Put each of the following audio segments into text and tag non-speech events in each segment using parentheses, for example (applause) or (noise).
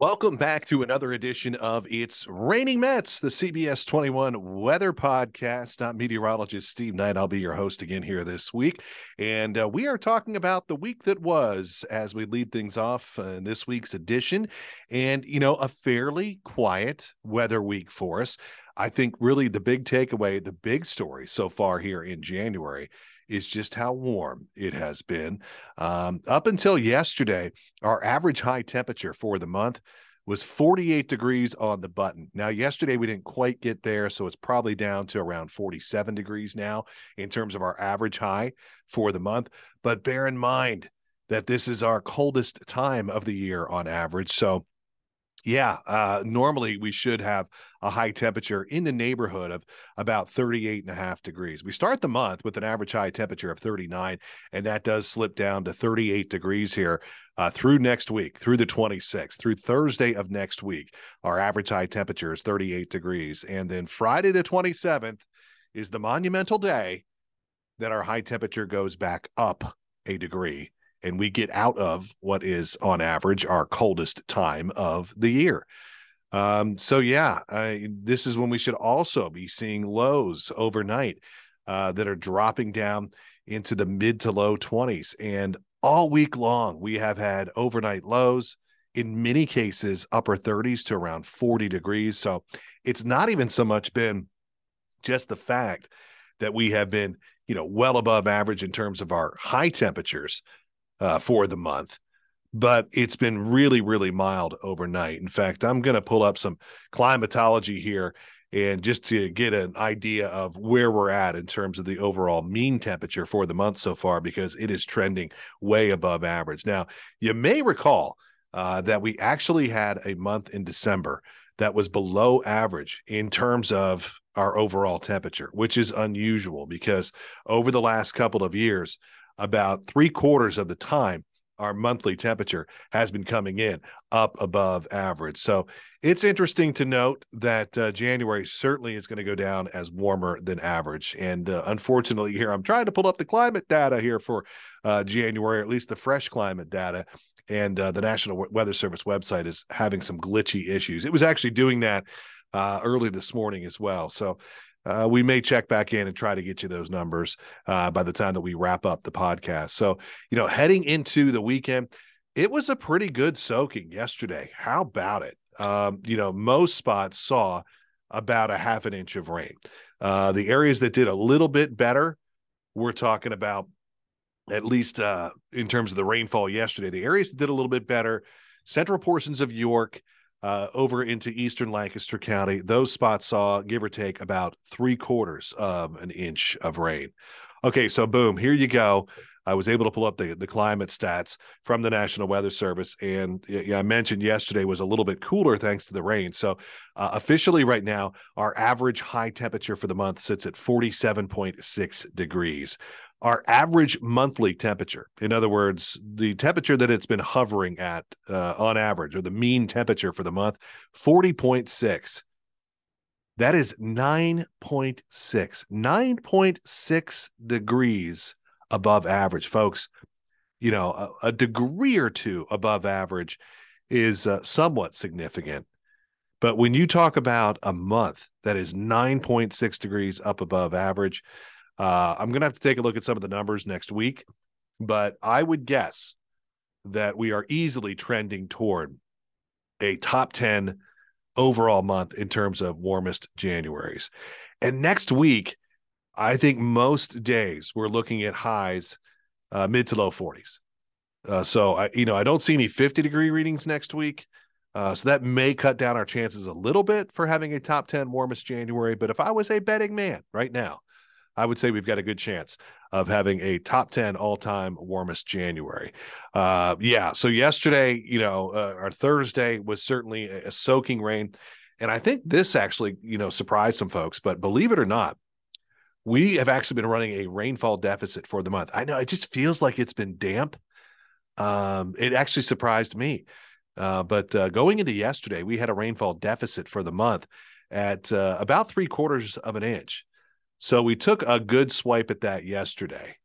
Welcome back to another edition of It's Raining Mets, the CBS 21 weather podcast. I'm meteorologist Steve Knight. I'll be your host again here this week. And uh, we are talking about the week that was as we lead things off in this week's edition. And, you know, a fairly quiet weather week for us. I think really the big takeaway, the big story so far here in January is just how warm it has been. Um, up until yesterday, our average high temperature for the month was 48 degrees on the button. Now, yesterday we didn't quite get there, so it's probably down to around 47 degrees now in terms of our average high for the month. But bear in mind that this is our coldest time of the year on average. So, yeah, uh, normally we should have a high temperature in the neighborhood of about 38 and a half degrees. We start the month with an average high temperature of 39, and that does slip down to 38 degrees here uh, through next week, through the 26th, through Thursday of next week. Our average high temperature is 38 degrees. And then Friday, the 27th, is the monumental day that our high temperature goes back up a degree and we get out of what is on average our coldest time of the year. Um, so yeah, I, this is when we should also be seeing lows overnight uh, that are dropping down into the mid to low 20s. And all week long, we have had overnight lows in many cases upper 30s to around 40 degrees. So it's not even so much been just the fact that we have been, you know, well above average in terms of our high temperatures uh, for the month. But it's been really, really mild overnight. In fact, I'm going to pull up some climatology here and just to get an idea of where we're at in terms of the overall mean temperature for the month so far, because it is trending way above average. Now, you may recall uh, that we actually had a month in December that was below average in terms of our overall temperature, which is unusual because over the last couple of years, about three quarters of the time our monthly temperature has been coming in up above average. So it's interesting to note that uh, January certainly is going to go down as warmer than average. And uh, unfortunately, here I'm trying to pull up the climate data here for uh, January, at least the fresh climate data. And uh, the National Weather Service website is having some glitchy issues. It was actually doing that uh, early this morning as well. So uh, we may check back in and try to get you those numbers uh, by the time that we wrap up the podcast. So, you know, heading into the weekend, it was a pretty good soaking yesterday. How about it? Um, you know, most spots saw about a half an inch of rain. Uh, the areas that did a little bit better, we're talking about at least uh, in terms of the rainfall yesterday. The areas that did a little bit better, central portions of York, uh, over into eastern Lancaster County. Those spots saw, give or take, about three quarters of an inch of rain. Okay, so boom, here you go. I was able to pull up the, the climate stats from the National Weather Service. And yeah, I mentioned yesterday was a little bit cooler thanks to the rain. So, uh, officially, right now, our average high temperature for the month sits at 47.6 degrees our average monthly temperature. In other words, the temperature that it's been hovering at uh, on average, or the mean temperature for the month, 40.6. That is 9.6, 9.6 degrees above average, folks. You know, a, a degree or two above average is uh, somewhat significant. But when you talk about a month that is 9.6 degrees up above average, uh, I'm going to have to take a look at some of the numbers next week, but I would guess that we are easily trending toward a top 10 overall month in terms of warmest Januaries. And next week, I think most days we're looking at highs uh, mid to low 40s. Uh, so I, you know, I don't see any 50 degree readings next week. Uh, so that may cut down our chances a little bit for having a top 10 warmest January. But if I was a betting man right now, I would say we've got a good chance of having a top 10 all time warmest January. Uh, yeah. So yesterday, you know, uh, our Thursday was certainly a, a soaking rain. And I think this actually, you know, surprised some folks, but believe it or not, we have actually been running a rainfall deficit for the month. I know it just feels like it's been damp. Um, it actually surprised me. Uh, but uh, going into yesterday, we had a rainfall deficit for the month at uh, about three quarters of an inch. So we took a good swipe at that yesterday.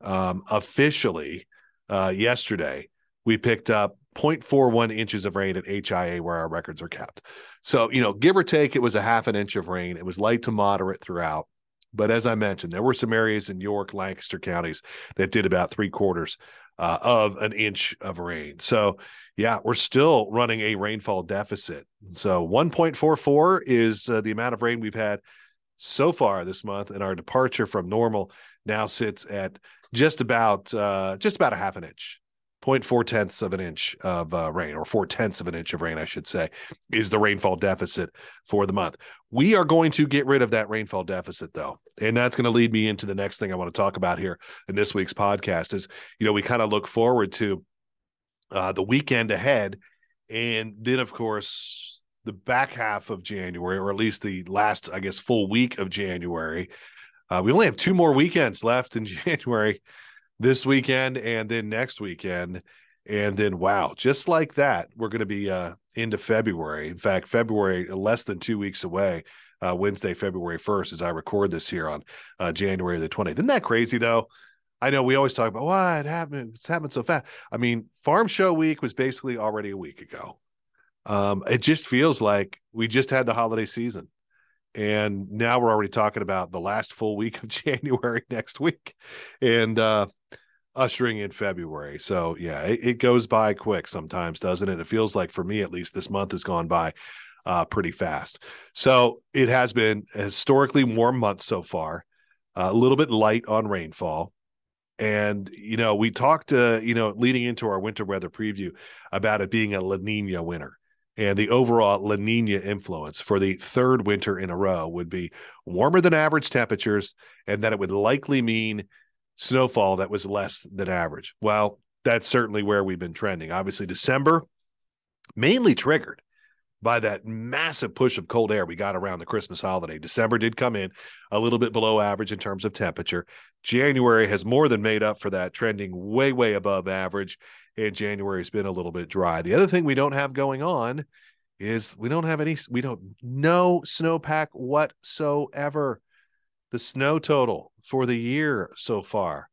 Um, officially, uh, yesterday, we picked up 0.41 inches of rain at HIA where our records are kept. So, you know, give or take, it was a half an inch of rain. It was light to moderate throughout. But as I mentioned, there were some areas in York, Lancaster counties that did about three quarters uh, of an inch of rain. So, yeah, we're still running a rainfall deficit. So, 1.44 is uh, the amount of rain we've had so far this month, and our departure from normal now sits at just about uh, just about a half an inch. 0.4 tenths of an inch of uh, rain, or four tenths of an inch of rain, I should say, is the rainfall deficit for the month. We are going to get rid of that rainfall deficit, though. And that's going to lead me into the next thing I want to talk about here in this week's podcast is, you know, we kind of look forward to uh, the weekend ahead. And then, of course, the back half of January, or at least the last, I guess, full week of January. Uh, we only have two more weekends left in (laughs) January this weekend and then next weekend. And then, wow, just like that, we're going to be uh, into February. In fact, February, less than two weeks away, uh, Wednesday, February 1st, as I record this here on uh, January the 20th. Isn't that crazy, though? I know we always talk about why it happened. It's happened so fast. I mean, Farm Show Week was basically already a week ago. Um, it just feels like we just had the holiday season. And now we're already talking about the last full week of (laughs) January next week. And uh, ushering in February. So yeah, it, it, goes by quick sometimes, doesn't it? It feels like for me at least this month has gone by uh, pretty fast. So it has been a historically warm month so far, uh, a little bit light on rainfall. And you know, we talked, uh, you know, leading into our winter weather preview about it being a La Nina winter. And the overall La Nina influence for the third winter in a row would be warmer than average temperatures, and that it would likely mean snowfall that was less than average. Well, that's certainly where we've been trending. Obviously, December mainly triggered by that massive push of cold air we got around the Christmas holiday. December did come in a little bit below average in terms of temperature. January has more than made up for that, trending way, way above average. And January has been a little bit dry. The other thing we don't have going on is we don't have any, we don't, no snowpack whatsoever. The snow total for the year so far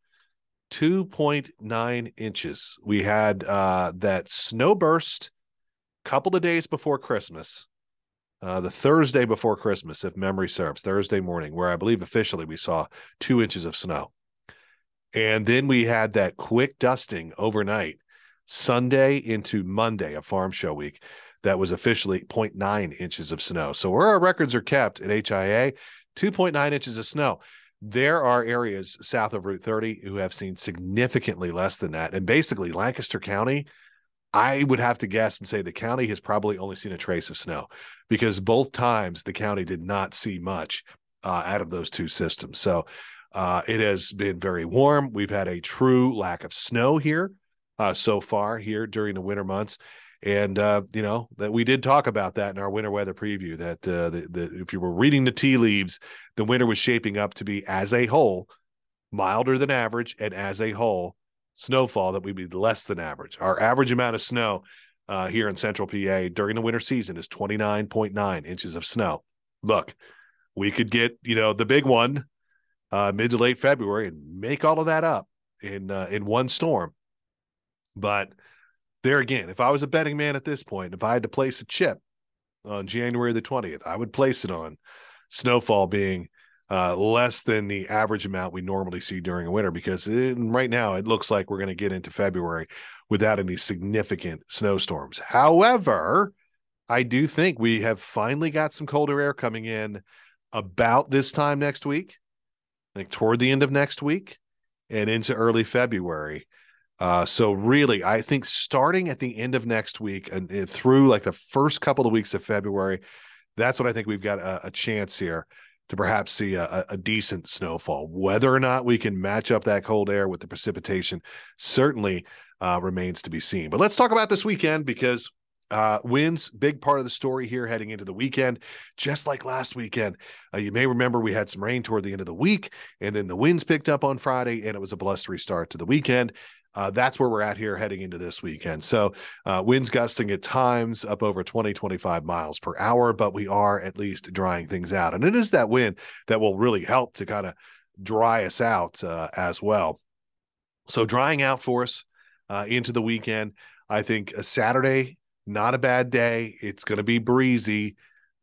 2.9 inches. We had uh, that snow burst a couple of days before Christmas, uh, the Thursday before Christmas, if memory serves, Thursday morning, where I believe officially we saw two inches of snow. And then we had that quick dusting overnight, Sunday into Monday of Farm Show Week. That was officially 0.9 inches of snow. So, where our records are kept at HIA, 2.9 inches of snow. There are areas south of Route 30 who have seen significantly less than that. And basically, Lancaster County, I would have to guess and say the county has probably only seen a trace of snow because both times the county did not see much uh, out of those two systems. So uh, it has been very warm. We've had a true lack of snow here uh, so far here during the winter months and uh, you know that we did talk about that in our winter weather preview. That uh, the, the if you were reading the tea leaves, the winter was shaping up to be as a whole milder than average, and as a whole snowfall that would be less than average. Our average amount of snow uh, here in Central PA during the winter season is twenty nine point nine inches of snow. Look, we could get you know the big one uh, mid to late February and make all of that up in uh, in one storm, but there again, if I was a betting man at this point, if I had to place a chip on January the 20th, I would place it on snowfall being uh, less than the average amount we normally see during a winter because it, right now it looks like we're going to get into February without any significant snowstorms. However, I do think we have finally got some colder air coming in about this time next week, like toward the end of next week and into early February. Uh, so really, I think starting at the end of next week and, and, through like the first couple of weeks of February, that's when I think we've got a, a chance here to perhaps see a, a, decent snowfall. Whether or not we can match up that cold air with the precipitation certainly uh, remains to be seen. But let's talk about this weekend because uh, winds, big part of the story here heading into the weekend, just like last weekend. Uh, you may remember we had some rain toward the end of the week, and then the winds picked up on Friday, and it was a blustery start to the weekend uh, that's where we're at here heading into this weekend. So uh, winds gusting at times up over 20, 25 miles per hour, but we are at least drying things out. And it is that wind that will really help to kind of dry us out uh, as well. So drying out for us uh, into the weekend. I think a Saturday, not a bad day. It's going to be breezy,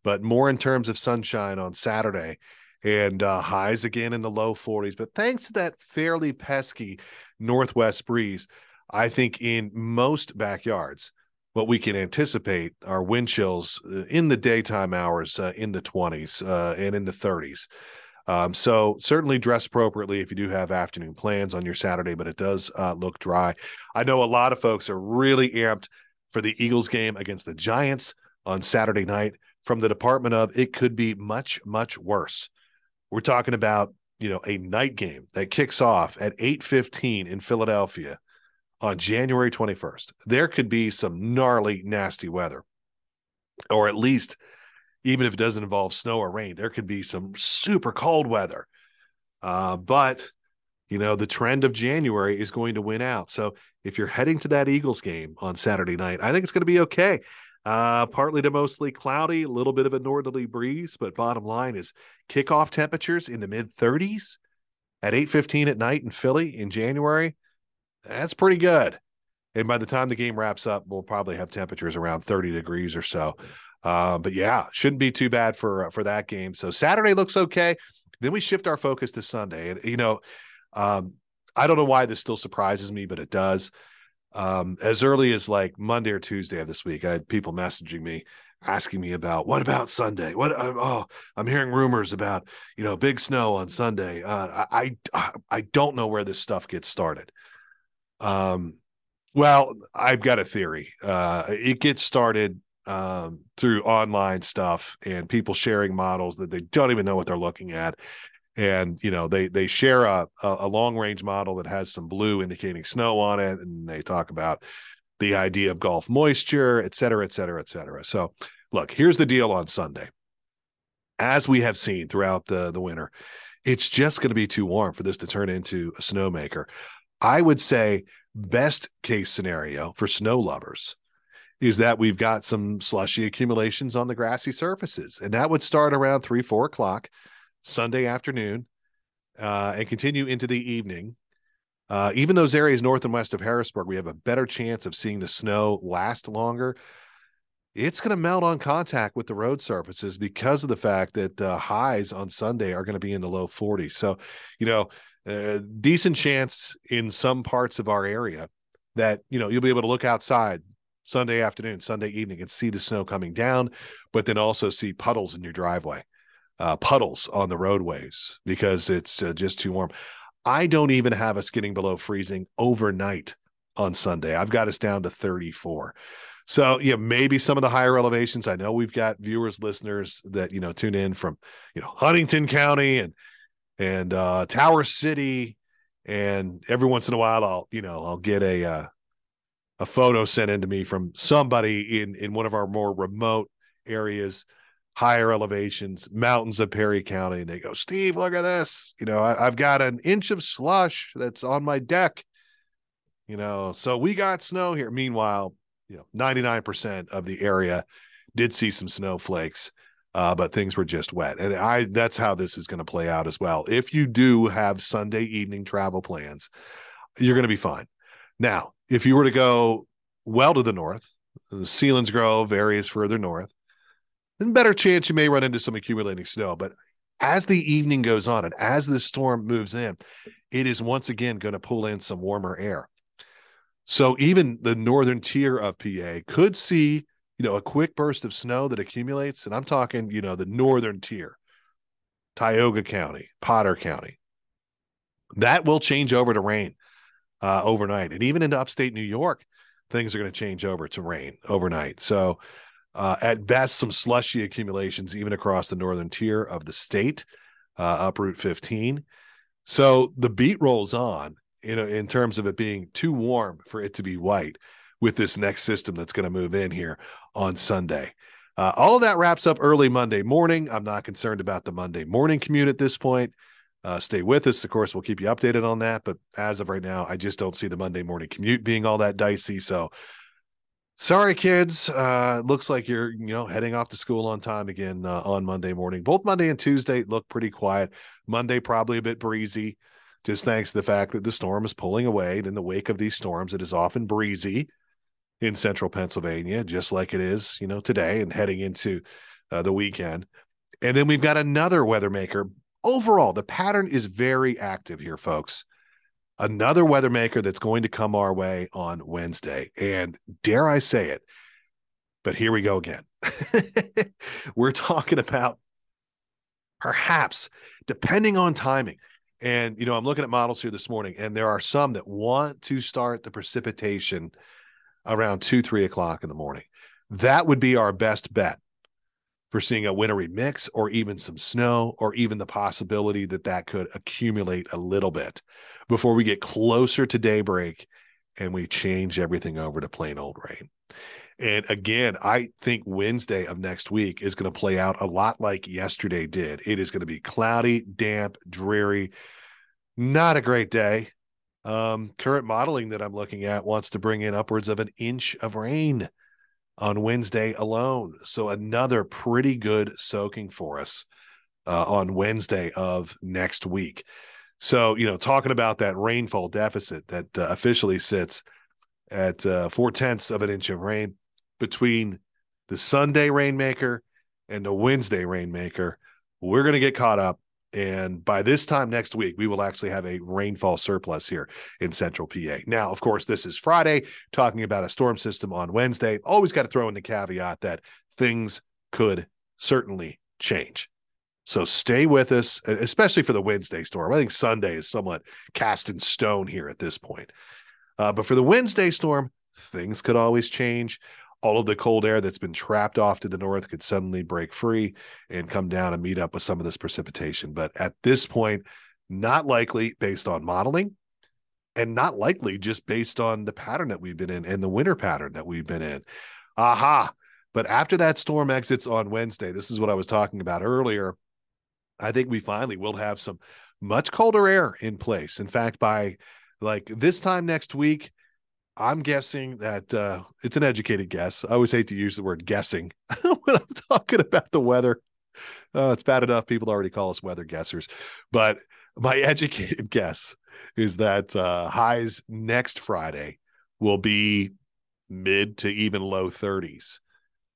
but more in terms of sunshine on Saturday and uh, highs again in the low 40s. But thanks to that fairly pesky northwest breeze, I think in most backyards, what we can anticipate are wind chills uh, in the daytime hours uh, in the 20s uh, and in the 30s. Um, so certainly dress appropriately if you do have afternoon plans on your Saturday, but it does uh, look dry. I know a lot of folks are really amped for the Eagles game against the Giants on Saturday night. From the department of it could be much much worse. We're talking about you know a night game that kicks off at 8:15 in Philadelphia on January 21st. There could be some gnarly nasty weather. Or at least even if it doesn't involve snow or rain, there could be some super cold weather. Uh, but you know, the trend of January is going to win out. So if you're heading to that Eagles game on Saturday night, I think it's going to be okay. Uh, partly to mostly cloudy, a little bit of a northerly breeze, but bottom line is kickoff temperatures in the mid 30s at 8:15 at night in Philly in January. That's pretty good. And by the time the game wraps up, we'll probably have temperatures around 30 degrees or so. Uh, but yeah, shouldn't be too bad for uh, for that game. So Saturday looks okay. Then we shift our focus to Sunday, and you know, um, I don't know why this still surprises me, but it does. Um, as early as like Monday or Tuesday of this week, I had people messaging me asking me about what about Sunday? What? Uh, oh, I'm hearing rumors about you know big snow on Sunday. Uh, I, I I don't know where this stuff gets started. Um, well, I've got a theory. Uh, it gets started um, through online stuff and people sharing models that they don't even know what they're looking at and you know they they share a a long range model that has some blue indicating snow on it and they talk about the idea of gulf moisture et cetera et cetera et cetera so look here's the deal on sunday as we have seen throughout the the winter it's just going to be too warm for this to turn into a snowmaker i would say best case scenario for snow lovers is that we've got some slushy accumulations on the grassy surfaces. And that would start around three, four o'clock Sunday afternoon uh, and continue into the evening. Uh, even those areas north and west of Harrisburg, we have a better chance of seeing the snow last longer. It's going to melt on contact with the road surfaces because of the fact that uh, highs on Sunday are going to be in the low 40s. So, you know, uh, decent chance in some parts of our area that, you know, you'll be able to look outside Sunday afternoon, Sunday evening, and see the snow coming down, but then also see puddles in your driveway, uh, puddles on the roadways because it's uh, just too warm. I don't even have us getting below freezing overnight on Sunday. I've got us down to 34. So, yeah, maybe some of the higher elevations. I know we've got viewers, listeners that, you know, tune in from, you know, Huntingdon County and, and, uh, Tower City. And every once in a while, I'll, you know, I'll get a, uh, a photo sent in to me from somebody in in one of our more remote areas higher elevations mountains of perry county and they go steve look at this. You know I, i've got an inch of slush that's on my deck you know so we got snow here. Meanwhile you know 99% of the area did see some snowflakes uh, but things were just wet. And i that's how this is going to play out as well. If you do have sunday evening travel plans you're going to be fine. Now if you were to go well to the north, the Selinsgrove areas further north, then better chance you may run into some accumulating snow. But as the evening goes on and as this storm moves in, it is once again going to pull in some warmer air. So even the northern tier of PA could see, you know, a quick burst of snow that accumulates. And I'm talking, you know, the northern tier, Tioga County, Potter County. That will change over to rain uh, overnight. And even into upstate New York, things are going to change over to rain overnight. So, uh, at best, some slushy accumulations even across the northern tier of the state, uh, up Route 15. So the beat rolls on in, in terms of it being too warm for it to be white with this next system that's going to move in here on Sunday. Uh, all of that wraps up early Monday morning. I'm not concerned about the Monday morning commute at this point. Uh, stay with us. Of course, we'll keep you updated on that. But as of right now, I just don't see the Monday morning commute being all that dicey. So sorry, kids. Uh, looks like you're, you know, heading off to school on time again uh, on Monday morning. Both Monday and Tuesday look pretty quiet. Monday, probably a bit breezy. just thanks to the fact that the storm is pulling away. And in the wake of these storms, it is often breezy in central Pennsylvania, just like it is, you know, today and heading into uh, the weekend. And then we've got another weather maker. Overall, the pattern is very active here, folks. Another weather maker that's going to come our way on Wednesday. And dare I say it, but here we go again. (laughs) We're talking about perhaps, depending on timing. And, you know, I'm looking at models here this morning, and there are some that want to start the precipitation around two, three o'clock in the morning. That would be our best bet for seeing a wintry mix or even some snow or even the possibility that that could accumulate a little bit before we get closer to daybreak and we change everything over to plain old rain. And again, I think Wednesday of next week is going to play out a lot like yesterday did. It is going to be cloudy, damp, dreary. Not a great day. Um, current modeling that I'm looking at wants to bring in upwards of an inch of rain on Wednesday alone. So another pretty good soaking for us uh, on Wednesday of next week. So, you know, talking about that rainfall deficit that uh, officially sits at uh, four tenths of an inch of rain between the Sunday rainmaker and the Wednesday rainmaker, we're going to get caught up. And by this time next week, we will actually have a rainfall surplus here in central PA. Now, of course, this is Friday, talking about a storm system on Wednesday. Always got to throw in the caveat that things could certainly change. So stay with us, especially for the Wednesday storm. I think Sunday is somewhat cast in stone here at this point. Uh, but for the Wednesday storm, things could always change all of the cold air that's been trapped off to the north could suddenly break free and come down and meet up with some of this precipitation. But at this point, not likely based on modeling and not likely just based on the pattern that we've been in and the winter pattern that we've been in. Aha. But after that storm exits on Wednesday, this is what I was talking about earlier. I think we finally will have some much colder air in place. In fact, by like this time next week, I'm guessing that uh, it's an educated guess. I always hate to use the word guessing (laughs) when I'm talking about the weather. Uh, it's bad enough people already call us weather guessers, but my (laughs) educated guess is that uh, highs next Friday will be mid to even low 30s.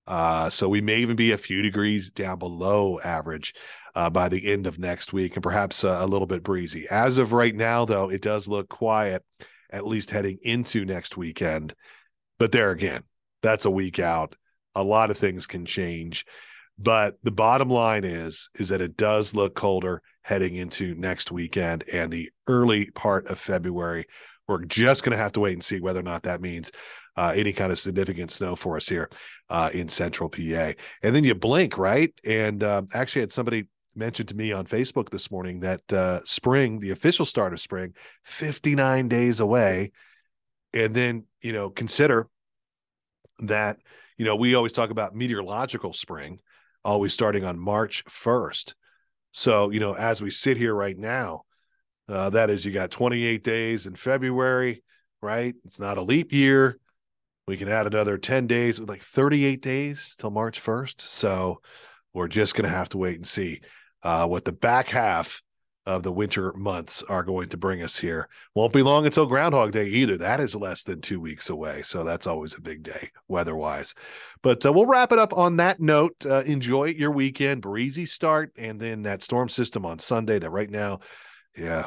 Uh, so we may even be a few degrees down below average uh, by the end of next week and perhaps uh, a little bit breezy. As of right now, though, it does look quiet at least heading into next weekend. But there again, that's a week out. A lot of things can change. But the bottom line is is that it does look colder heading into next weekend and the early part of February. We're just going to have to wait and see whether or not that means uh, any kind of significant snow for us here uh, in central PA. And then you blink, right? And um, actually, had somebody mentioned to me on Facebook this morning that uh, spring, the official start of spring, 59 days away. And then, you know, consider that, you know, we always talk about meteorological spring always starting on March 1st. So, you know, as we sit here right now, uh, that is, you got 28 days in February, right? It's not a leap year. We can add another 10 days, like 38 days till March 1st. So we're just going to have to wait and see uh, what the back half of the winter months are going to bring us here. Won't be long until Groundhog Day either. That is less than two weeks away. So that's always a big day weather wise. But uh, we'll wrap it up on that note. Uh, enjoy your weekend, breezy start, and then that storm system on Sunday that right now, yeah,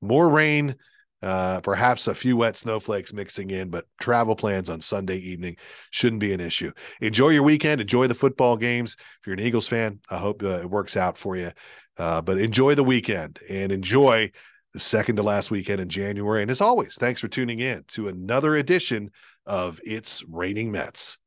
more rain. Uh, perhaps a few wet snowflakes mixing in, but travel plans on Sunday evening shouldn't be an issue. Enjoy your weekend. Enjoy the football games. If you're an Eagles fan, I hope uh, it works out for you. Uh, but enjoy the weekend and enjoy the second to last weekend in January. And as always, thanks for tuning in to another edition of It's Raining Mets.